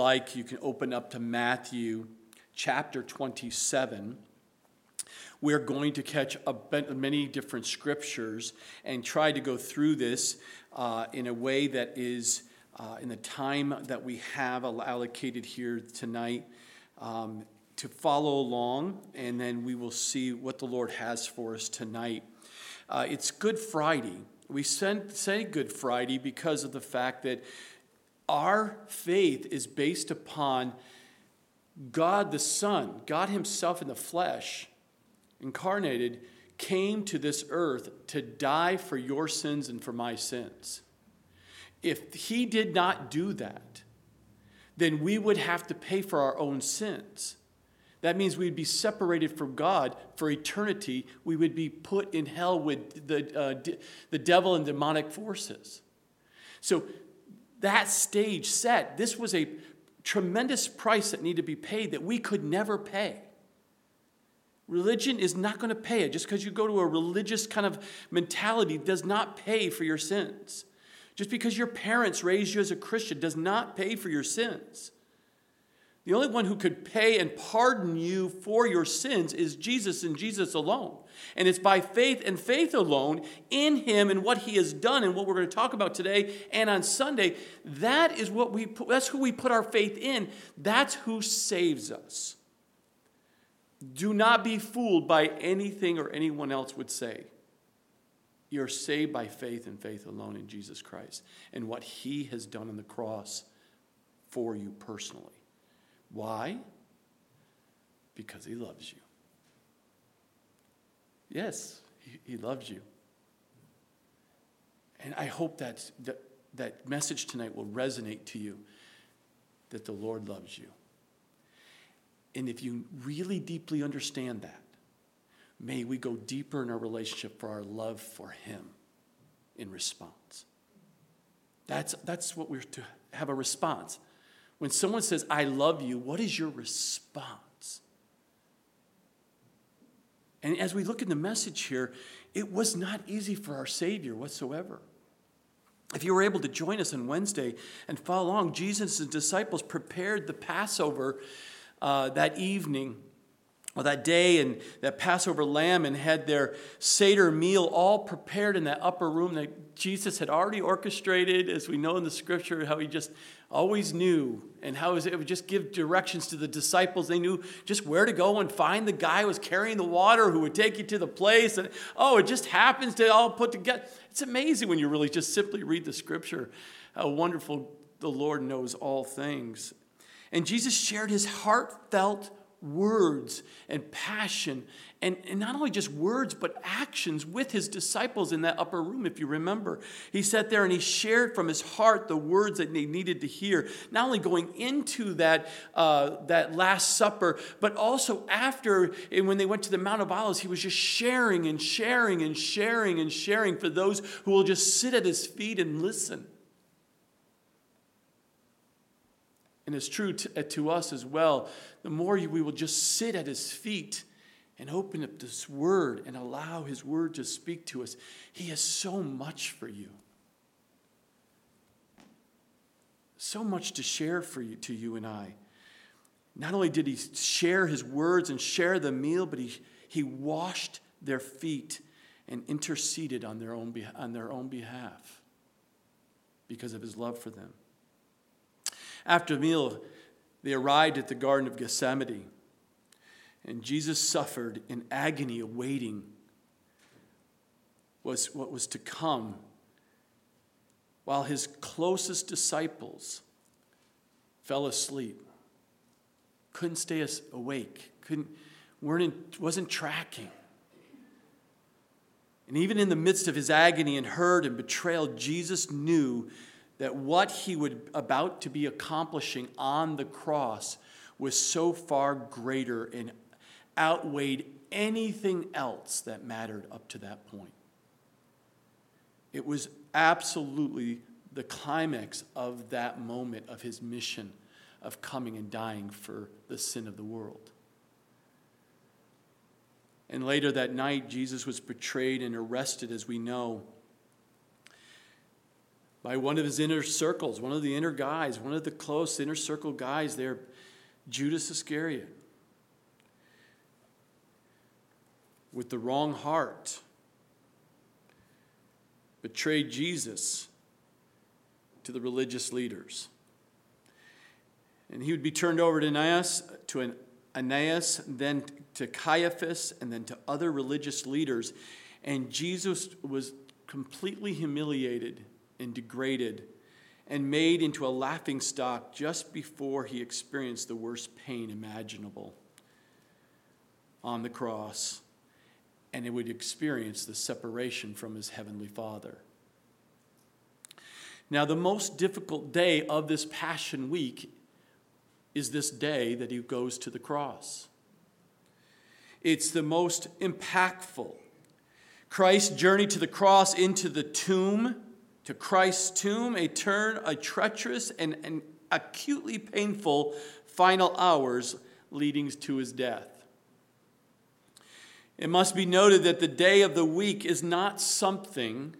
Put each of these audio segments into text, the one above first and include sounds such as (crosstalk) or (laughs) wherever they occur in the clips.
like, you can open up to Matthew chapter 27. We're going to catch a, many different scriptures and try to go through this uh, in a way that is uh, in the time that we have allocated here tonight um, to follow along, and then we will see what the Lord has for us tonight. Uh, it's Good Friday. We say Good Friday because of the fact that our faith is based upon God the Son, God Himself in the flesh, incarnated, came to this earth to die for your sins and for my sins. If He did not do that, then we would have to pay for our own sins. That means we'd be separated from God for eternity. We would be put in hell with the, uh, the devil and demonic forces. So that stage set, this was a tremendous price that needed to be paid that we could never pay. Religion is not going to pay it. Just because you go to a religious kind of mentality does not pay for your sins. Just because your parents raised you as a Christian does not pay for your sins. The only one who could pay and pardon you for your sins is Jesus and Jesus alone. And it's by faith and faith alone in him and what he has done and what we're going to talk about today and on Sunday. That is what we put, that's who we put our faith in. That's who saves us. Do not be fooled by anything or anyone else would say. You're saved by faith and faith alone in Jesus Christ and what he has done on the cross for you personally. Why? Because he loves you. Yes, he, he loves you. And I hope that, that that message tonight will resonate to you that the Lord loves you. And if you really deeply understand that, may we go deeper in our relationship for our love for Him in response. That's, that's what we're to have a response. When someone says, I love you, what is your response? And as we look in the message here, it was not easy for our Savior whatsoever. If you were able to join us on Wednesday and follow along, Jesus' disciples prepared the Passover uh, that evening well, that day and that Passover lamb and had their Seder meal all prepared in that upper room that Jesus had already orchestrated, as we know in the scripture, how he just always knew and how it would just give directions to the disciples. They knew just where to go and find the guy who was carrying the water who would take you to the place. And oh, it just happens to all put together. It's amazing when you really just simply read the scripture how wonderful the Lord knows all things. And Jesus shared his heartfelt words and passion, and, and not only just words, but actions with his disciples in that upper room, if you remember. He sat there and he shared from his heart the words that they needed to hear, not only going into that, uh, that Last Supper, but also after, and when they went to the Mount of Olives, he was just sharing and sharing and sharing and sharing for those who will just sit at his feet and listen. And it's true to, uh, to us as well. The more we will just sit at his feet and open up this word and allow his word to speak to us, he has so much for you. So much to share for you, to you and I. Not only did he share his words and share the meal, but he, he washed their feet and interceded on their, own, on their own behalf because of his love for them. After the meal, they arrived at the Garden of Gethsemane, and Jesus suffered in agony, awaiting was what was to come, while his closest disciples fell asleep, couldn't stay awake, couldn't, weren't in, wasn't tracking. And even in the midst of his agony and hurt and betrayal, Jesus knew that what he would about to be accomplishing on the cross was so far greater and outweighed anything else that mattered up to that point. It was absolutely the climax of that moment of his mission of coming and dying for the sin of the world. And later that night, Jesus was betrayed and arrested, as we know. By one of his inner circles, one of the inner guys, one of the close inner circle guys there, Judas Iscariot. With the wrong heart, betrayed Jesus to the religious leaders. And he would be turned over to Ananias, to an Ananias, then to Caiaphas, and then to other religious leaders. And Jesus was completely humiliated and degraded and made into a laughing stock just before he experienced the worst pain imaginable on the cross and he would experience the separation from his heavenly father. Now the most difficult day of this passion week is this day that he goes to the cross. It's the most impactful. Christ's journey to the cross into the tomb to Christ's tomb, a turn, a treacherous and, and acutely painful final hours leading to his death. It must be noted that the day of the week is not something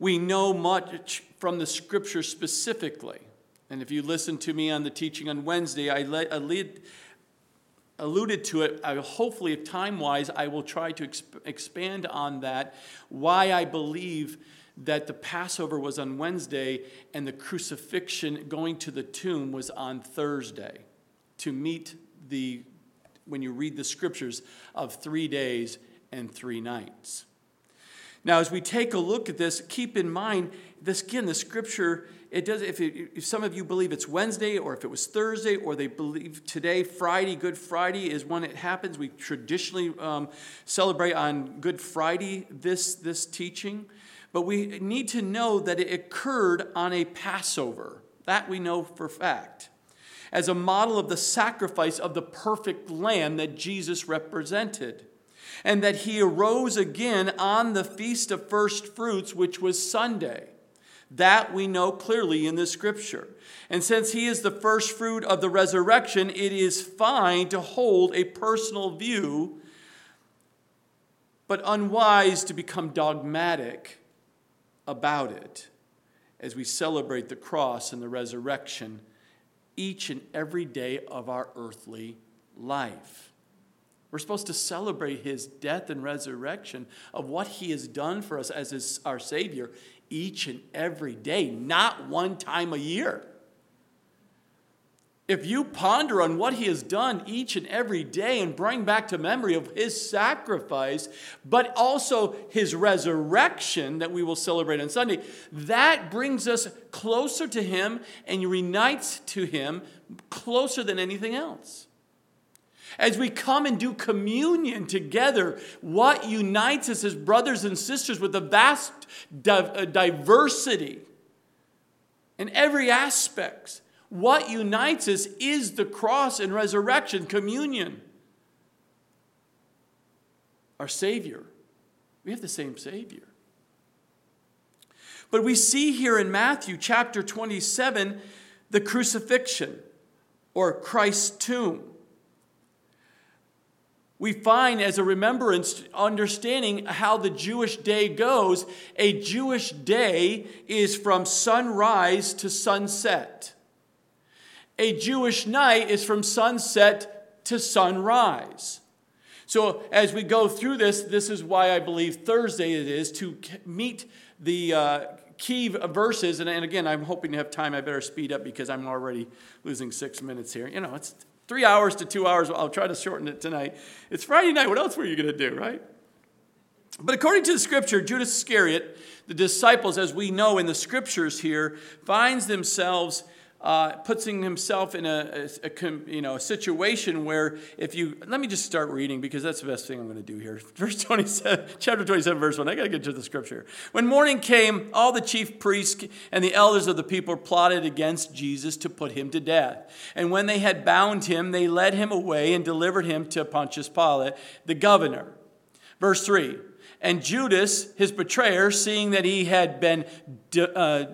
we know much from the scripture specifically. And if you listen to me on the teaching on Wednesday, I, le- lead, alluded to it. I, hopefully, if time wise, I will try to exp- expand on that, why I believe that the Passover was on Wednesday and the crucifixion going to the tomb was on Thursday to meet the, when you read the scriptures, of three days and three nights. Now, as we take a look at this, keep in mind this again, the scripture, it does, if, it, if some of you believe it's Wednesday or if it was Thursday or they believe today, Friday, Good Friday is when it happens. We traditionally um, celebrate on Good Friday this, this teaching. But we need to know that it occurred on a Passover. That we know for fact. As a model of the sacrifice of the perfect lamb that Jesus represented. And that he arose again on the Feast of First Fruits, which was Sunday. That we know clearly in the scripture. And since he is the first fruit of the resurrection, it is fine to hold a personal view, but unwise to become dogmatic about it as we celebrate the cross and the resurrection each and every day of our earthly life. We're supposed to celebrate his death and resurrection of what he has done for us as his, our Savior each and every day, not one time a year. If you ponder on what he has done each and every day and bring back to memory of his sacrifice, but also his resurrection that we will celebrate on Sunday, that brings us closer to him and unites to him closer than anything else. As we come and do communion together, what unites us as brothers and sisters with a vast uh, diversity in every aspect what unites us is the cross and resurrection, communion. Our Savior. We have the same Savior. But we see here in Matthew chapter 27 the crucifixion or Christ's tomb. We find as a remembrance, understanding how the Jewish day goes, a Jewish day is from sunrise to sunset. A Jewish night is from sunset to sunrise. So, as we go through this, this is why I believe Thursday it is to meet the uh, key verses. And, and again, I'm hoping to have time. I better speed up because I'm already losing six minutes here. You know, it's three hours to two hours. I'll try to shorten it tonight. It's Friday night. What else were you going to do, right? But according to the scripture, Judas Iscariot, the disciples, as we know in the scriptures here, finds themselves uh, putting himself in a, a, a, you know, a situation where if you, let me just start reading because that's the best thing I'm going to do here. (laughs) Verse 27, chapter 27, verse 1. I got to get to the scripture. When morning came, all the chief priests and the elders of the people plotted against Jesus to put him to death. And when they had bound him, they led him away and delivered him to Pontius Pilate, the governor. Verse 3. And Judas, his betrayer, seeing that he had been uh,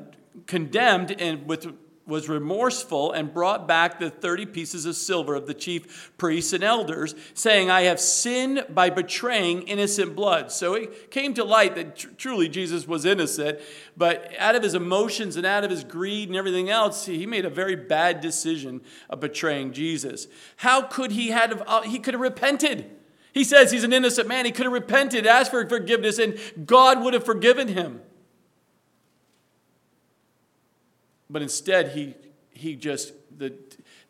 condemned and with was remorseful and brought back the 30 pieces of silver of the chief priests and elders, saying, I have sinned by betraying innocent blood. So it came to light that tr- truly Jesus was innocent, but out of his emotions and out of his greed and everything else, he made a very bad decision of betraying Jesus. How could he have, uh, he could have repented? He says he's an innocent man. He could have repented, asked for forgiveness, and God would have forgiven him. But instead, he, he just, the,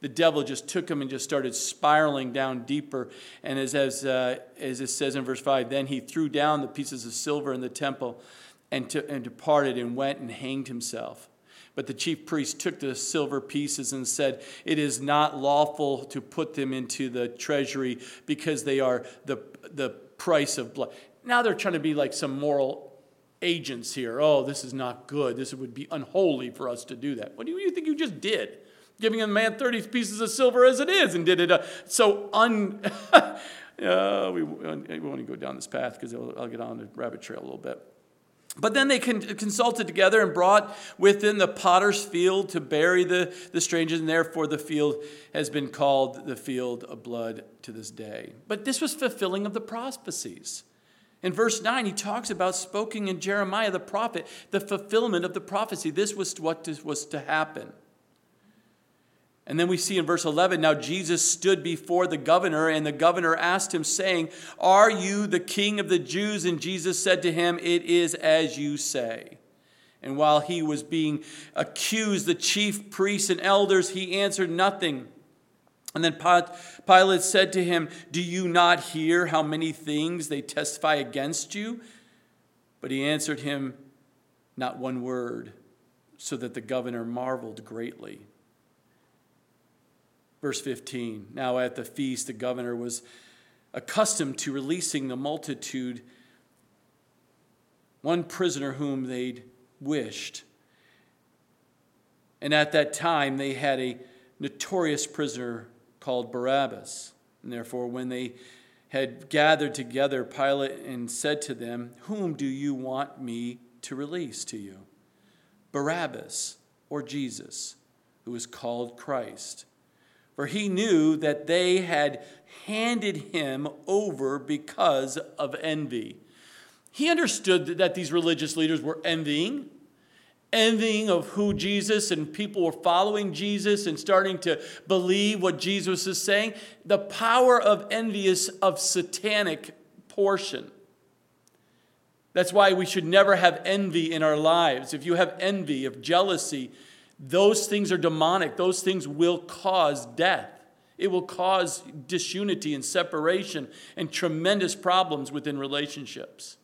the devil just took him and just started spiraling down deeper. And as, as, uh, as it says in verse 5, then he threw down the pieces of silver in the temple and, to, and departed and went and hanged himself. But the chief priest took the silver pieces and said, It is not lawful to put them into the treasury because they are the, the price of blood. Now they're trying to be like some moral agents here. Oh, this is not good. This would be unholy for us to do that. What do you think you just did? Giving a man 30 pieces of silver as it is and did it uh, so un. (laughs) uh, we, we want to go down this path because I'll get on the rabbit trail a little bit. But then they consulted together and brought within the potter's field to bury the, the strangers, and therefore the field has been called the field of blood to this day. But this was fulfilling of the prophecies. In verse 9, he talks about spoken in Jeremiah the prophet, the fulfillment of the prophecy. This was what was to happen. And then we see in verse 11 now Jesus stood before the governor, and the governor asked him, saying, Are you the king of the Jews? And Jesus said to him, It is as you say. And while he was being accused, the chief priests and elders, he answered nothing. And then Pilate said to him, Do you not hear how many things they testify against you? But he answered him, Not one word, so that the governor marveled greatly. Verse 15 Now at the feast, the governor was accustomed to releasing the multitude, one prisoner whom they'd wished. And at that time, they had a notorious prisoner called Barabbas. And therefore, when they had gathered together, Pilate and said to them, Whom do you want me to release to you? Barabbas or Jesus, who is called Christ? For he knew that they had handed him over because of envy. He understood that these religious leaders were envying envying of who Jesus and people were following Jesus and starting to believe what Jesus is saying. The power of envy is of satanic portion. That's why we should never have envy in our lives. If you have envy, of jealousy, those things are demonic. Those things will cause death. It will cause disunity and separation and tremendous problems within relationships.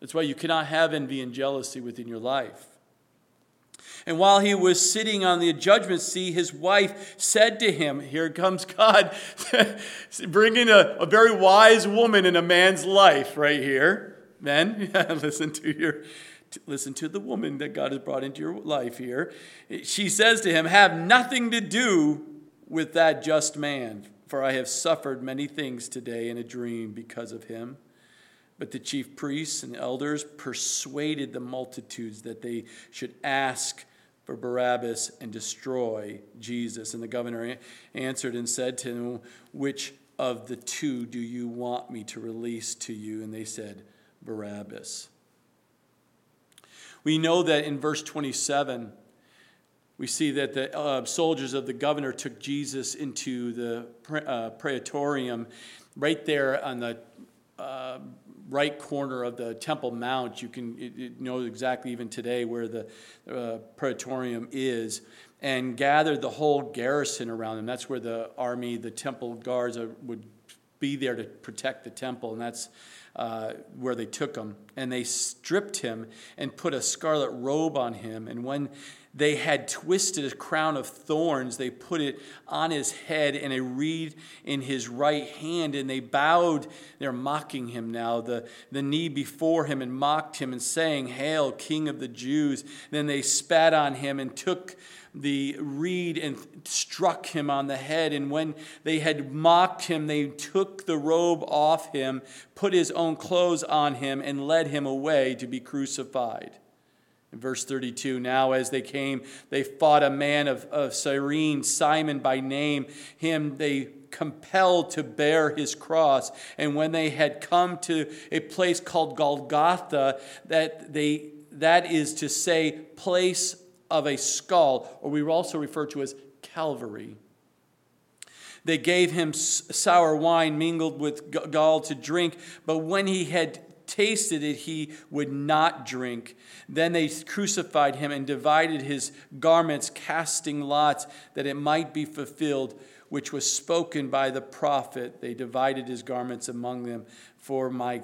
That's why you cannot have envy and jealousy within your life. And while he was sitting on the judgment seat, his wife said to him, Here comes God, (laughs) bringing a, a very wise woman in a man's life right here. Men, (laughs) listen to your. Listen to the woman that God has brought into your life here. She says to him, Have nothing to do with that just man, for I have suffered many things today in a dream because of him. But the chief priests and elders persuaded the multitudes that they should ask for Barabbas and destroy Jesus. And the governor answered and said to him, Which of the two do you want me to release to you? And they said, Barabbas. We know that in verse 27, we see that the uh, soldiers of the governor took Jesus into the uh, praetorium right there on the uh, right corner of the Temple Mount. You can you know exactly even today where the uh, Praetorium is, and gathered the whole garrison around them. That's where the army, the temple guards, are, would be there to protect the temple, and that's uh, where they took him. And they stripped him and put a scarlet robe on him. And when they had twisted a crown of thorns. They put it on his head and a reed in his right hand. And they bowed, they're mocking him now, the, the knee before him and mocked him and saying, Hail, King of the Jews. Then they spat on him and took the reed and struck him on the head. And when they had mocked him, they took the robe off him, put his own clothes on him, and led him away to be crucified. In verse 32, now as they came, they fought a man of, of Cyrene, Simon by name. Him they compelled to bear his cross. And when they had come to a place called Golgotha, that, they, that is to say, place of a skull, or we also refer to as Calvary. They gave him sour wine mingled with gall to drink, but when he had tasted it, he would not drink. Then they crucified him and divided his garments, casting lots that it might be fulfilled, which was spoken by the prophet. They divided his garments among them. For my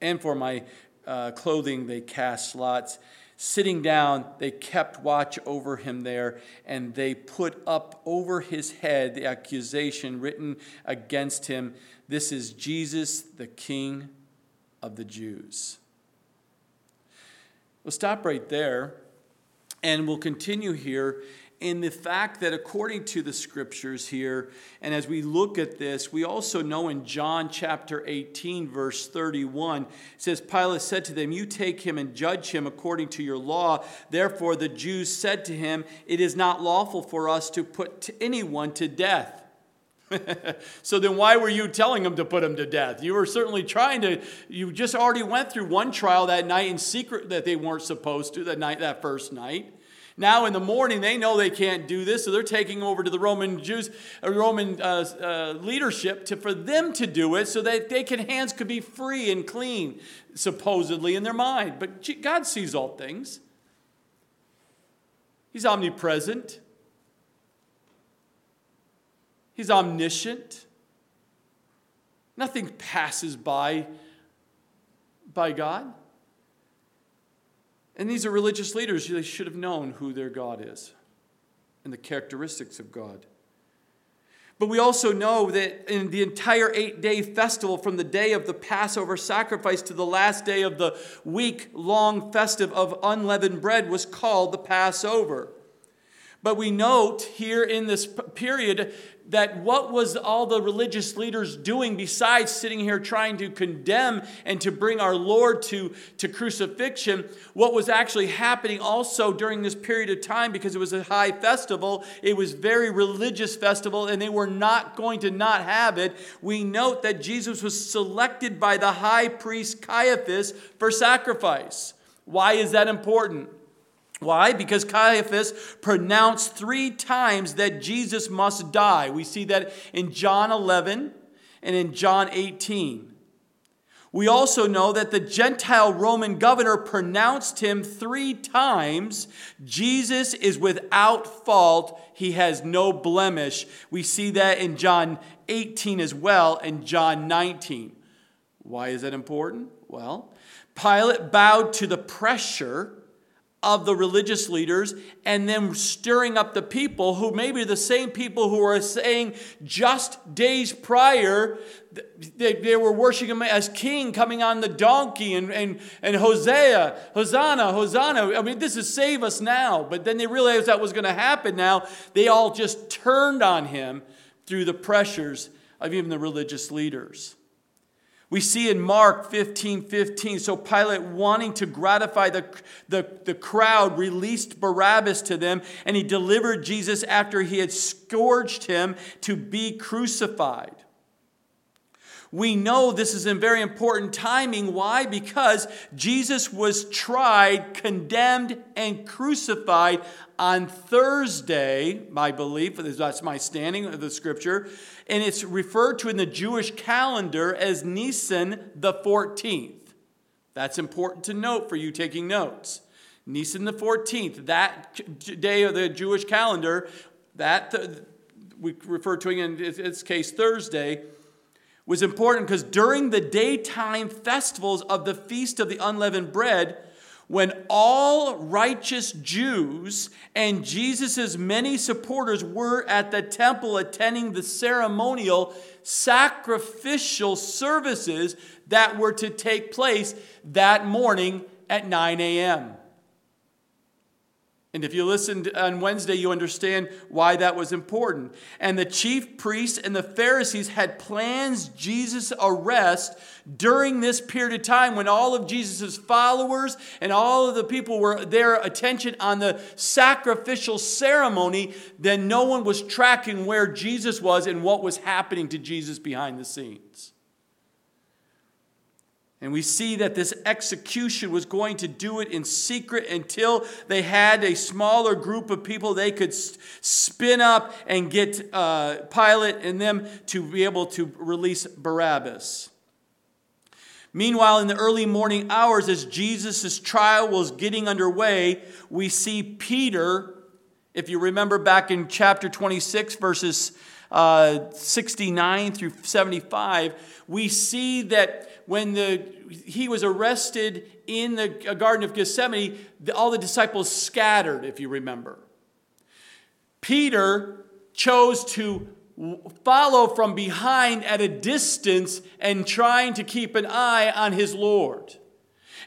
and for my uh, clothing they cast lots. Sitting down, they kept watch over him there, and they put up over his head the accusation written against him This is Jesus, the King of the Jews. We'll stop right there and we'll continue here in the fact that according to the scriptures here, and as we look at this, we also know in John chapter 18, verse 31, it says, Pilate said to them, You take him and judge him according to your law. Therefore the Jews said to him, It is not lawful for us to put anyone to death. (laughs) so then why were you telling them to put him to death? You were certainly trying to you just already went through one trial that night in secret that they weren't supposed to that night that first night. Now in the morning they know they can't do this, so they're taking over to the Roman Jews, uh, Roman uh, uh, leadership to, for them to do it, so that they can hands could be free and clean, supposedly in their mind. But God sees all things. He's omnipresent. He's omniscient. Nothing passes by by God. And these are religious leaders. They should have known who their God is and the characteristics of God. But we also know that in the entire eight day festival, from the day of the Passover sacrifice to the last day of the week long festive of unleavened bread, was called the Passover. But we note here in this period that what was all the religious leaders doing besides sitting here trying to condemn and to bring our Lord to, to crucifixion? What was actually happening also during this period of time because it was a high festival, it was very religious festival, and they were not going to not have it. We note that Jesus was selected by the high priest Caiaphas for sacrifice. Why is that important? Why? Because Caiaphas pronounced three times that Jesus must die. We see that in John 11 and in John 18. We also know that the Gentile Roman governor pronounced him three times Jesus is without fault, he has no blemish. We see that in John 18 as well and John 19. Why is that important? Well, Pilate bowed to the pressure of the religious leaders and then stirring up the people who maybe the same people who were saying just days prior they, they were worshiping him as king coming on the donkey and, and, and Hosea, Hosanna, Hosanna. I mean, this is save us now. But then they realized that was going to happen now. They all just turned on him through the pressures of even the religious leaders. We see in Mark 15 15, so Pilate, wanting to gratify the, the, the crowd, released Barabbas to them, and he delivered Jesus after he had scourged him to be crucified. We know this is in very important timing. Why? Because Jesus was tried, condemned, and crucified on Thursday, my belief, that's my standing of the scripture, and it's referred to in the Jewish calendar as Nisan the 14th. That's important to note for you taking notes. Nisan the 14th, that day of the Jewish calendar, that we refer to in its case Thursday, was important because during the daytime festivals of the Feast of the Unleavened Bread, when all righteous Jews and Jesus' many supporters were at the temple attending the ceremonial sacrificial services that were to take place that morning at 9 a.m. And if you listened on Wednesday, you understand why that was important. And the chief priests and the Pharisees had plans Jesus' arrest during this period of time when all of Jesus' followers and all of the people were their attention on the sacrificial ceremony, then no one was tracking where Jesus was and what was happening to Jesus behind the scenes. And we see that this execution was going to do it in secret until they had a smaller group of people they could spin up and get uh, Pilate and them to be able to release Barabbas. Meanwhile, in the early morning hours, as Jesus' trial was getting underway, we see Peter, if you remember back in chapter 26, verses uh, 69 through 75, we see that when the, he was arrested in the Garden of Gethsemane, the, all the disciples scattered, if you remember. Peter chose to follow from behind at a distance and trying to keep an eye on his Lord.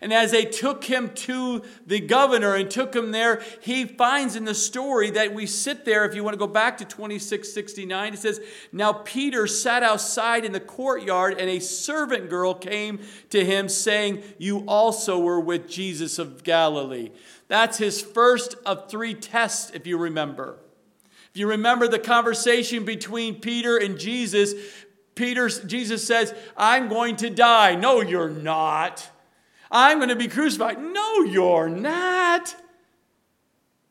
And as they took him to the governor and took him there, he finds in the story that we sit there. If you want to go back to 2669, it says, Now Peter sat outside in the courtyard, and a servant girl came to him, saying, You also were with Jesus of Galilee. That's his first of three tests, if you remember. If you remember the conversation between Peter and Jesus, Peter, Jesus says, I'm going to die. No, you're not. I'm going to be crucified. No, you're not.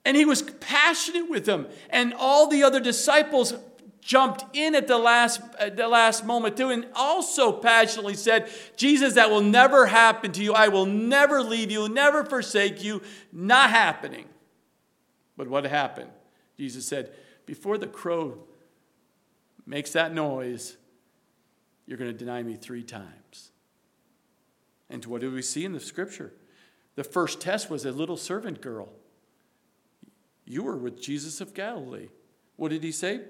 And he was passionate with them. And all the other disciples jumped in at the last, at the last moment too and also passionately said, Jesus, that will never happen to you. I will never leave you, never forsake you. Not happening. But what happened? Jesus said, Before the crow makes that noise, you're going to deny me three times. And what do we see in the scripture? The first test was a little servant girl. You were with Jesus of Galilee. What did he say?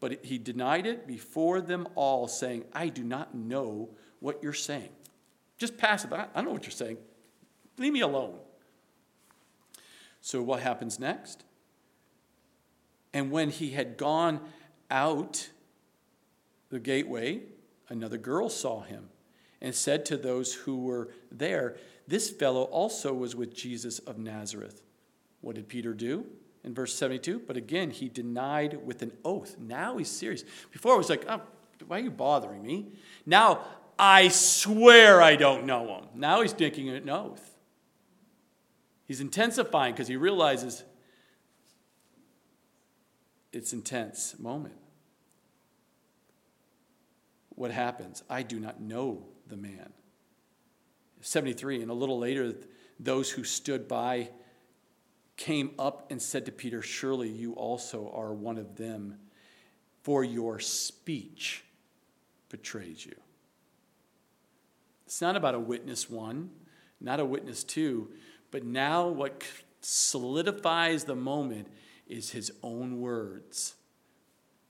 But he denied it before them all, saying, I do not know what you're saying. Just pass it. I don't know what you're saying. Leave me alone. So, what happens next? And when he had gone out the gateway, another girl saw him and said to those who were there, This fellow also was with Jesus of Nazareth. What did Peter do? In verse 72, but again, he denied with an oath. Now he's serious. Before it was like, oh, why are you bothering me? Now, I swear I don't know him. Now he's taking an oath. He's intensifying because he realizes it's intense moment. What happens? I do not know the man. 73, and a little later, those who stood by came up and said to Peter, Surely you also are one of them, for your speech betrays you. It's not about a witness one, not a witness two, but now what solidifies the moment is his own words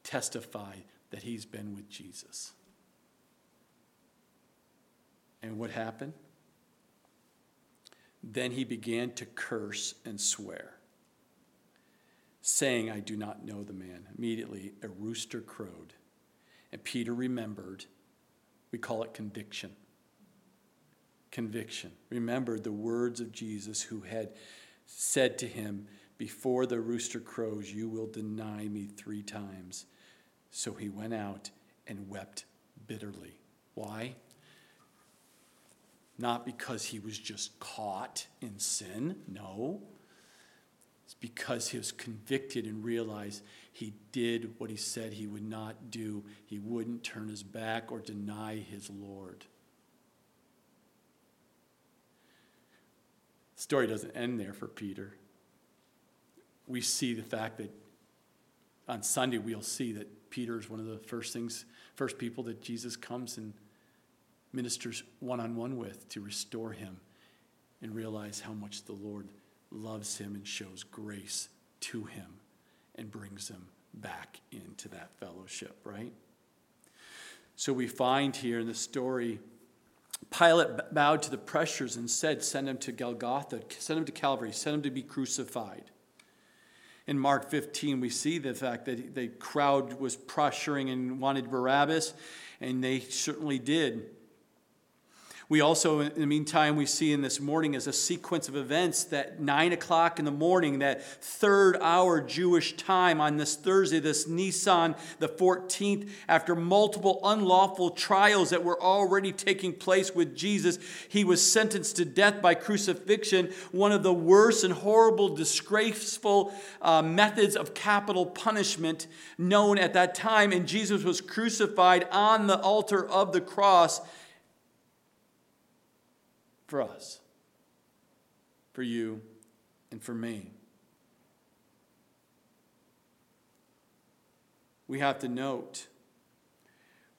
testify that he's been with Jesus. And what happened? Then he began to curse and swear, saying, I do not know the man. Immediately, a rooster crowed. And Peter remembered, we call it conviction. Conviction. Remembered the words of Jesus who had said to him, Before the rooster crows, you will deny me three times. So he went out and wept bitterly. Why? Not because he was just caught in sin, no. It's because he was convicted and realized he did what he said he would not do. He wouldn't turn his back or deny his Lord. The story doesn't end there for Peter. We see the fact that on Sunday we'll see that Peter is one of the first things, first people that Jesus comes and ministers one on one with to restore him and realize how much the Lord loves him and shows grace to him and brings him back into that fellowship, right? So we find here in the story, Pilate bowed to the pressures and said, Send him to Golgotha, send him to Calvary, send him to be crucified. In Mark 15, we see the fact that the crowd was pressuring and wanted Barabbas, and they certainly did. We also, in the meantime, we see in this morning as a sequence of events that nine o'clock in the morning, that third hour Jewish time on this Thursday, this Nisan the 14th, after multiple unlawful trials that were already taking place with Jesus, he was sentenced to death by crucifixion, one of the worst and horrible, disgraceful uh, methods of capital punishment known at that time. And Jesus was crucified on the altar of the cross for us, for you, and for me. We have to note,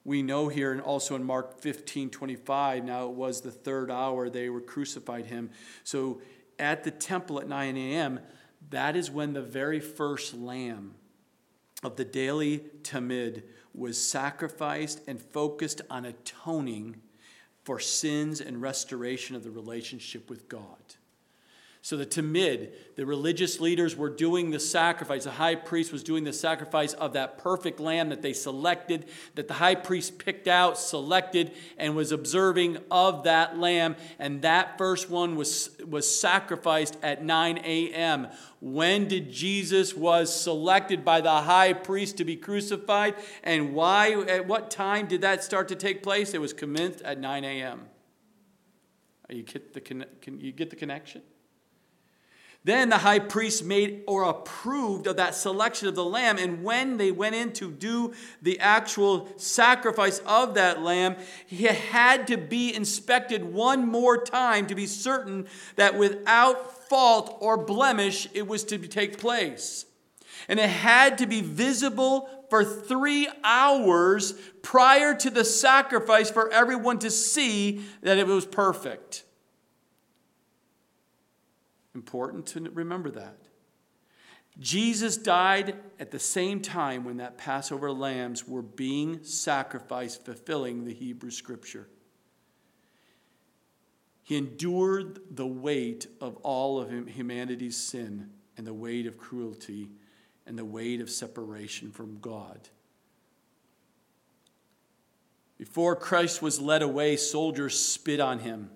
we know here and also in Mark 15 25, now it was the third hour they were crucified him. So at the temple at 9 a.m., that is when the very first lamb of the daily Tamid was sacrificed and focused on atoning for sins and restoration of the relationship with God. So the Tamid, the religious leaders were doing the sacrifice. The high priest was doing the sacrifice of that perfect lamb that they selected, that the high priest picked out, selected, and was observing of that lamb. And that first one was, was sacrificed at 9 a.m. When did Jesus was selected by the high priest to be crucified? And why, at what time did that start to take place? It was commenced at 9 a.m. You get the, can you get the connection? Then the high priest made or approved of that selection of the lamb. And when they went in to do the actual sacrifice of that lamb, he had to be inspected one more time to be certain that without fault or blemish it was to take place. And it had to be visible for three hours prior to the sacrifice for everyone to see that it was perfect. Important to remember that. Jesus died at the same time when that Passover lambs were being sacrificed, fulfilling the Hebrew scripture. He endured the weight of all of humanity's sin and the weight of cruelty and the weight of separation from God. Before Christ was led away, soldiers spit on him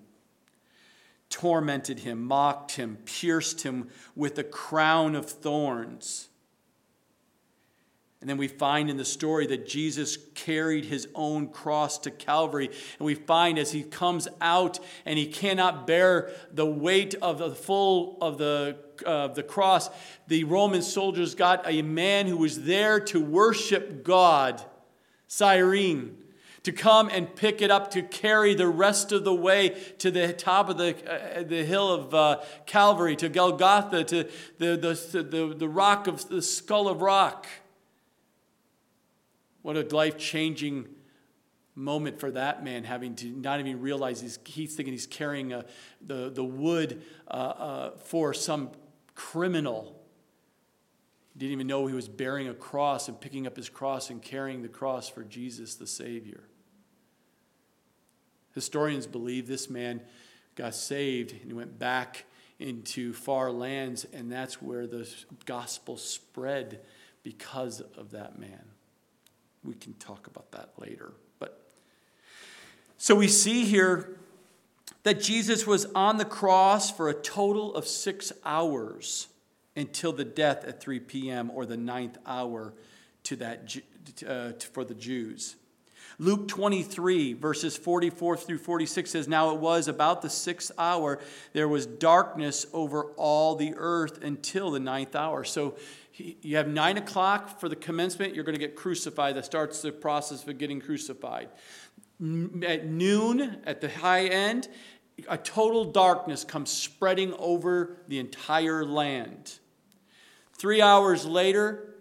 tormented him, mocked him, pierced him with a crown of thorns. And then we find in the story that Jesus carried his own cross to Calvary. And we find as he comes out and he cannot bear the weight of the full of the, uh, the cross, the Roman soldiers got a man who was there to worship God, Cyrene to come and pick it up, to carry the rest of the way to the top of the, uh, the hill of uh, Calvary, to Golgotha, to the, the, the, the rock of the skull of rock. What a life changing moment for that man, having to not even realize he's, he's thinking he's carrying a, the, the wood uh, uh for some criminal. He didn't even know he was bearing a cross and picking up his cross and carrying the cross for Jesus the Savior. Historians believe this man got saved and he went back into far lands, and that's where the gospel spread because of that man. We can talk about that later. But so we see here that Jesus was on the cross for a total of six hours until the death at 3 p.m. or the ninth hour to that, uh, for the Jews. Luke 23, verses 44 through 46 says, Now it was about the sixth hour, there was darkness over all the earth until the ninth hour. So you have nine o'clock for the commencement, you're going to get crucified. That starts the process of getting crucified. At noon, at the high end, a total darkness comes spreading over the entire land. Three hours later,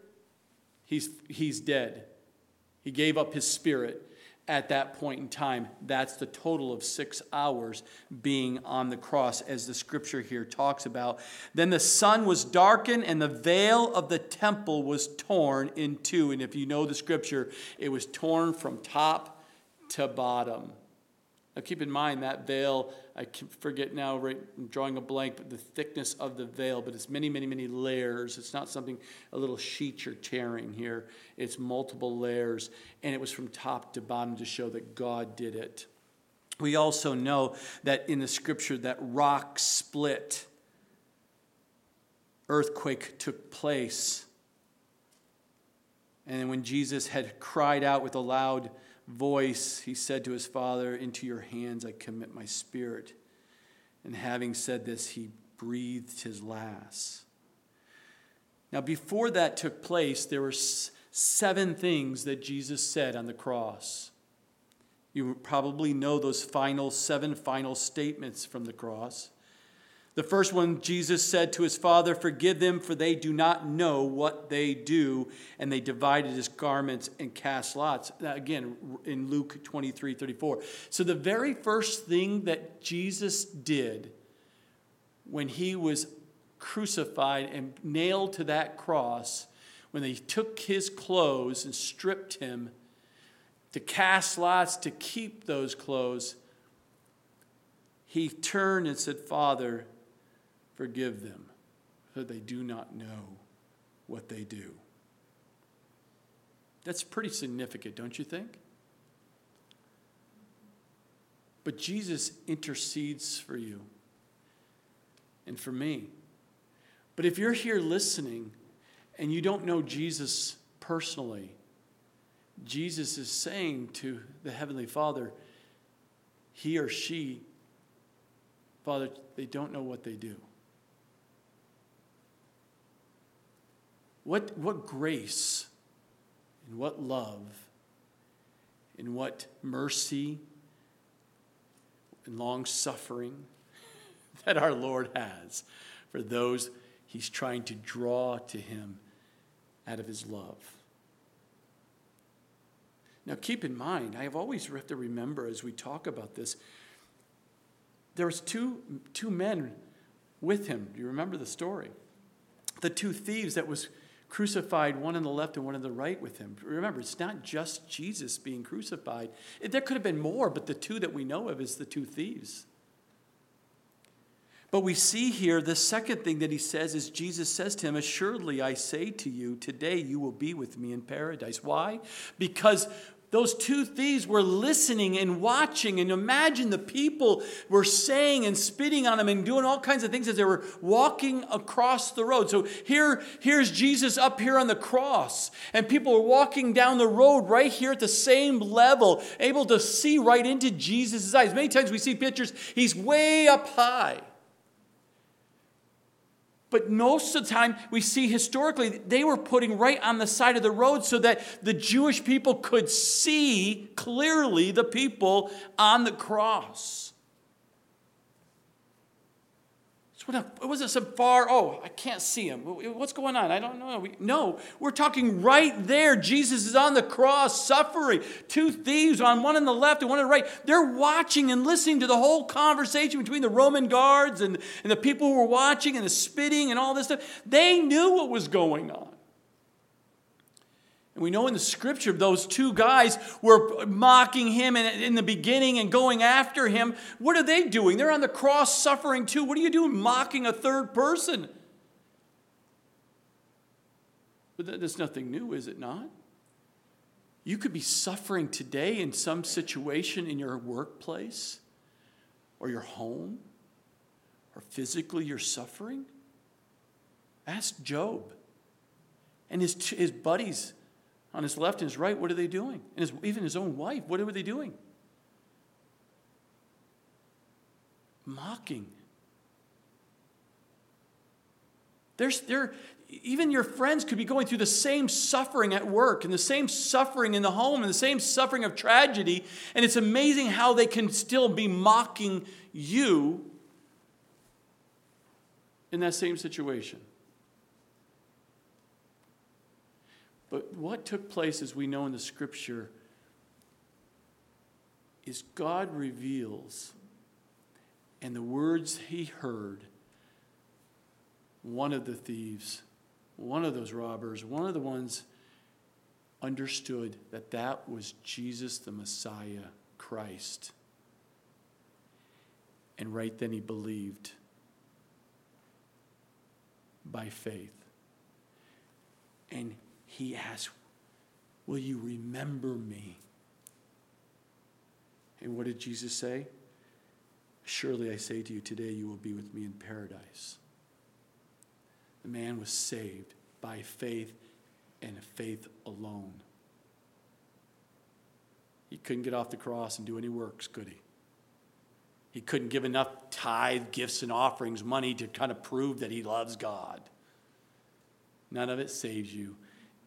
he's, he's dead. He gave up his spirit at that point in time. That's the total of six hours being on the cross, as the scripture here talks about. Then the sun was darkened, and the veil of the temple was torn in two. And if you know the scripture, it was torn from top to bottom. Now, keep in mind that veil, I forget now, right, I'm drawing a blank, but the thickness of the veil, but it's many, many, many layers. It's not something, a little sheet you're tearing here. It's multiple layers, and it was from top to bottom to show that God did it. We also know that in the scripture that rock split, earthquake took place. And when Jesus had cried out with a loud voice, he said to his father, Into your hands I commit my spirit. And having said this, he breathed his last. Now, before that took place, there were seven things that Jesus said on the cross. You probably know those final seven final statements from the cross. The first one, Jesus said to his father, Forgive them, for they do not know what they do. And they divided his garments and cast lots. Again, in Luke 23 34. So, the very first thing that Jesus did when he was crucified and nailed to that cross, when they took his clothes and stripped him to cast lots to keep those clothes, he turned and said, Father, Forgive them, for they do not know what they do. That's pretty significant, don't you think? But Jesus intercedes for you and for me. But if you're here listening and you don't know Jesus personally, Jesus is saying to the Heavenly Father, he or she, Father, they don't know what they do. What, what grace and what love and what mercy and long suffering (laughs) that our Lord has for those he's trying to draw to him out of his love. Now, keep in mind, I have always have to remember as we talk about this, there was two, two men with him. Do you remember the story? The two thieves that was crucified, one on the left and one on the right with him. Remember, it's not just Jesus being crucified. There could have been more, but the two that we know of is the two thieves. But we see here the second thing that he says is Jesus says to him, Assuredly I say to you, today you will be with me in paradise. Why? Because those two thieves were listening and watching, and imagine the people were saying and spitting on them and doing all kinds of things as they were walking across the road. So here, here's Jesus up here on the cross, and people are walking down the road right here at the same level, able to see right into Jesus' eyes. Many times we see pictures, he's way up high. But most of the time, we see historically, they were putting right on the side of the road so that the Jewish people could see clearly the people on the cross. It wasn't some far, oh, I can't see him. What's going on? I don't know. No, we're talking right there. Jesus is on the cross suffering. Two thieves on one on the left and one on the right. They're watching and listening to the whole conversation between the Roman guards and, and the people who were watching and the spitting and all this stuff. They knew what was going on. We know in the scripture, those two guys were mocking him in, the beginning and going after him. What are they doing? They're on the cross suffering too. What are you doing mocking a third person? But that's nothing new, is it not? You could be suffering today in some situation in your workplace or your home or physically you're suffering. Ask Job and his, his buddies on his left and his right, what are they doing? And his, even his own wife, what are they doing? Mocking. There's, there, even your friends could be going through the same suffering at work and the same suffering in the home and the same suffering of tragedy. And it's amazing how they can still be mocking you in that same situation. But what took place, as we know in the scripture, is God reveals, and the words he heard, one of the thieves, one of those robbers, one of the ones understood that that was Jesus the Messiah, Christ. And right then he believed by faith. And he asked, Will you remember me? And what did Jesus say? Surely I say to you, today you will be with me in paradise. The man was saved by faith and faith alone. He couldn't get off the cross and do any works, could he? He couldn't give enough tithe, gifts, and offerings, money to kind of prove that he loves God. None of it saves you,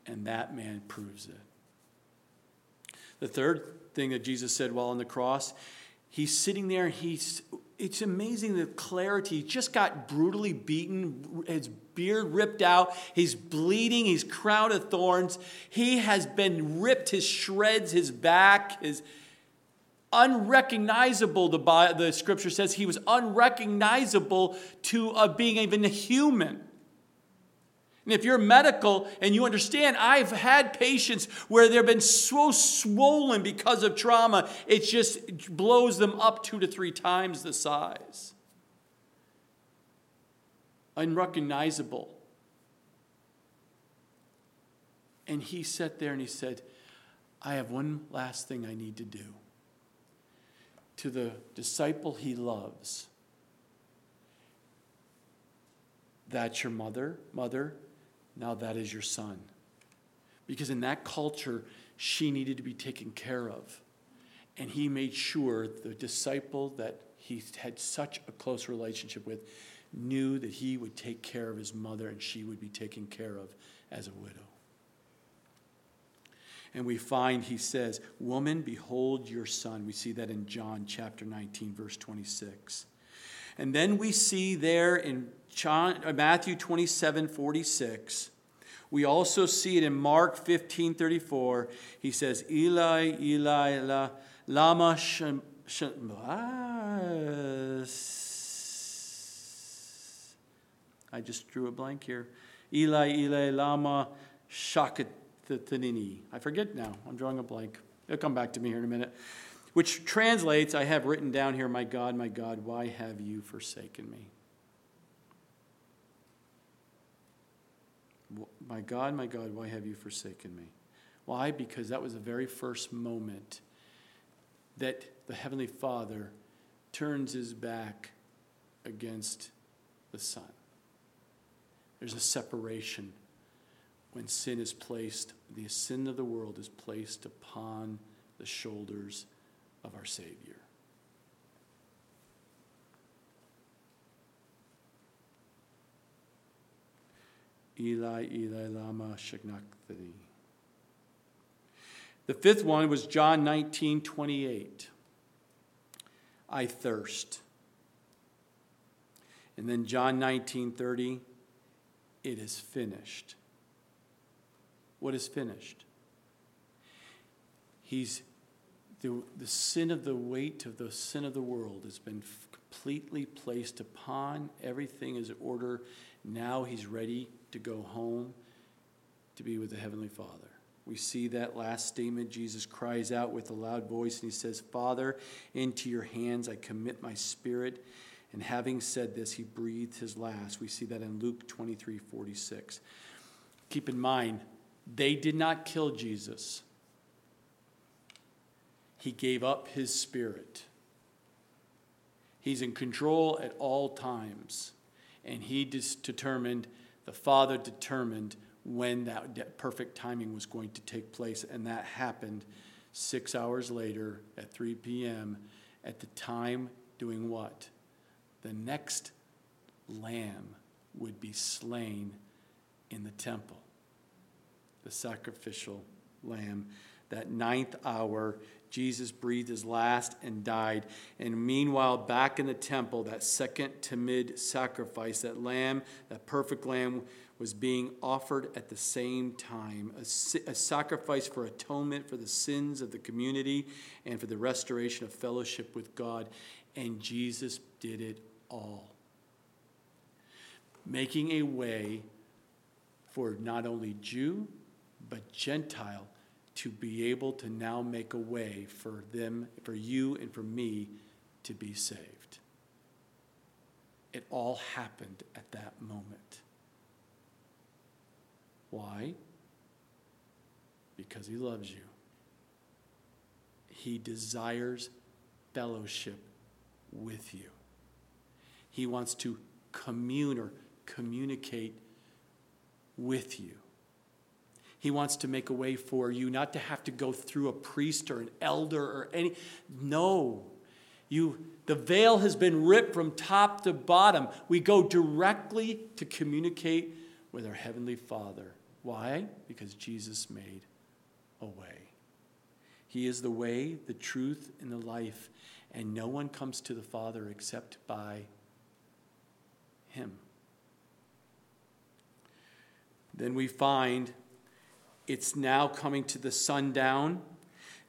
and that man proves it. The third thing that Jesus said while on the cross, he's sitting there, he's it's amazing the clarity. He just got brutally beaten, his beard ripped out, he's bleeding, he's crowned of thorns. He has been ripped, his shreds, his back, his unrecognizable, the, the scripture says he was unrecognizable to uh, being even a human. And if you're medical and you understand, I've had patients where they've been so swollen because of trauma, it just blows them up two to three times the size. Unrecognizable. And he sat there and he said, I have one last thing I need to do. To the disciple he loves, that's your mother, mother, now that is your son. Because in that culture, she needed to be taken care of. And he made sure the disciple that he had such a close relationship with knew that he would take care of his mother and she would be taken care of as a widow. And we find he says, Woman, behold your son. We see that in John chapter 19, verse 26. And then we see there in John, uh, Matthew 27 46. We also see it in Mark 15 34. He says, Eli, Eli, la, lama shem, shem, I just drew a blank here. Eli, Eli, lama shakatanini. I forget now. I'm drawing a blank. It'll come back to me here in a minute. Which translates, I have written down here, My God, my God, why have you forsaken me? My God, my God, why have you forsaken me? Why? Because that was the very first moment that the Heavenly Father turns his back against the Son. There's a separation when sin is placed, the sin of the world is placed upon the shoulders of our Savior. Eli, Eli, Lama Shaknathani. The fifth one was John 19, 28. I thirst. And then John 19, 30. It is finished. What is finished? He's the, the sin of the weight of the sin of the world has been completely placed upon. Everything is order. Now he's ready to go home to be with the Heavenly Father. We see that last statement. Jesus cries out with a loud voice and he says, Father, into your hands I commit my spirit. And having said this, he breathed his last. We see that in Luke 23 46. Keep in mind, they did not kill Jesus, he gave up his spirit. He's in control at all times. And he determined the Father determined when that perfect timing was going to take place, and that happened six hours later at 3 p.m. at the time doing what? The next lamb would be slain in the temple, the sacrificial lamb. That ninth hour, Jesus breathed his last and died. And meanwhile, back in the temple, that second tamid sacrifice, that lamb, that perfect lamb, was being offered at the same time a, a, sacrifice for atonement for the sins of the community and for the restoration of fellowship with God. And Jesus did it all, making a way for not only Jew, but Gentile to be able to now make a way for them, for you, and for me to be saved. It all happened at that moment. Why? Because he loves you. He desires fellowship with you. He wants to commune or communicate with you. He wants to make a way for you not to have to go through a priest or an elder or any. No. You, the veil has been ripped from top to bottom. We go directly to communicate with our Heavenly Father. Why? Because Jesus made a way. He is the way, the truth, and the life, and no one comes to the Father except by Him. Then we find it's now coming to the sundown.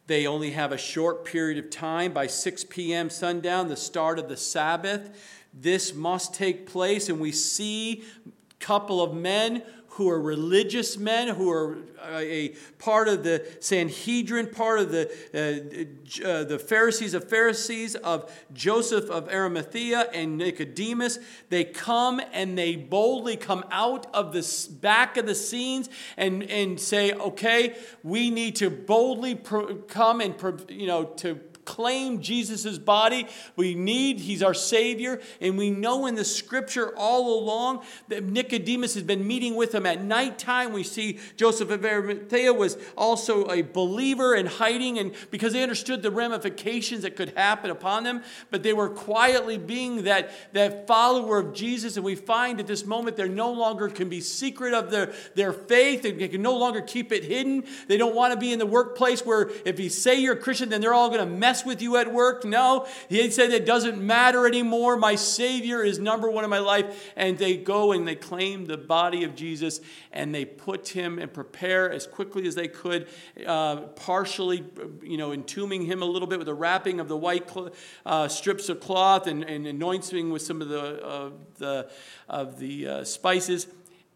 They only have a short period of time by 6 p.m. sundown, the start of the Sabbath. This must take place, and we see a couple of men who are religious men, who are uh, a part of the Sanhedrin, part of the, uh, uh, the Pharisees of Pharisees, of Joseph of Arimathea and Nicodemus. They come and they boldly come out of the back of the scenes and, and say, okay, we need to boldly pro- come and, pro- you know, to claim Jesus' body. We need, he's our Savior. And we know in the scripture all along that Nicodemus has been meeting with him at nighttime. We see Joseph of Arimathea was also a believer and hiding, and because they understood the ramifications that could happen upon them, but they were quietly being that, that follower of Jesus. And we find at this moment they no longer can be secret of their, their faith, they can no longer keep it hidden. They don't want to be in the workplace where if you say you're a Christian, then they're all going to mess mess with you at work. No, he said it doesn't matter anymore. My Savior is number one in my life. And they go and they claim the body of Jesus and they put him and prepare as quickly as they could, uh, partially, you know, entombing him a little bit with a wrapping of the white cl- uh, strips of cloth and, and anointing with some of the, uh, the, of the uh, spices.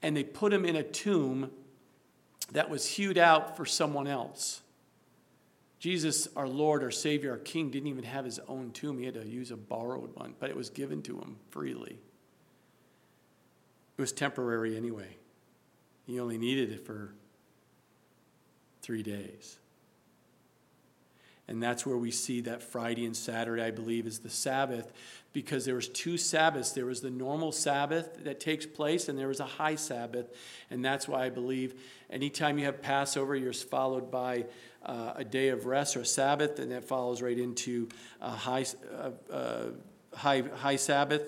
And they put him in a tomb that was hewed out for someone else. Jesus, our Lord, our Savior, our King, didn't even have his own tomb. He had to use a borrowed one, but it was given to him freely. It was temporary anyway. He only needed it for three days. And that's where we see that Friday and Saturday, I believe, is the Sabbath, because there was two Sabbaths. There was the normal Sabbath that takes place, and there was a high Sabbath. And that's why I believe anytime you have Passover, you're followed by uh, a day of rest or Sabbath, and that follows right into a high, uh, uh, high, high Sabbath.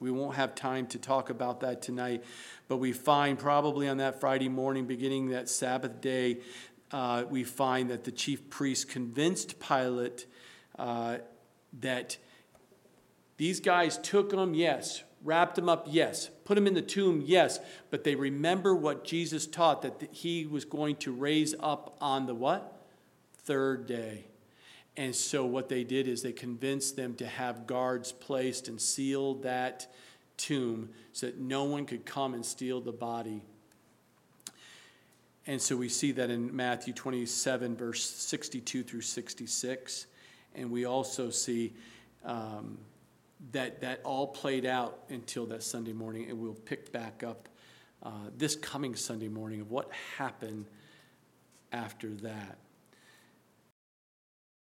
We won't have time to talk about that tonight, but we find probably on that Friday morning, beginning that Sabbath day, uh, we find that the chief priest convinced Pilate uh, that these guys took him, yes, wrapped him up, yes, put him in the tomb, yes, but they remember what Jesus taught that he was going to raise up on the what? third day. And so what they did is they convinced them to have guards placed and seal that tomb so that no one could come and steal the body. And so we see that in Matthew 27, verse 62 through 66. And we also see um, that that all played out until that Sunday morning. And we'll pick back up uh, this coming Sunday morning of what happened after that.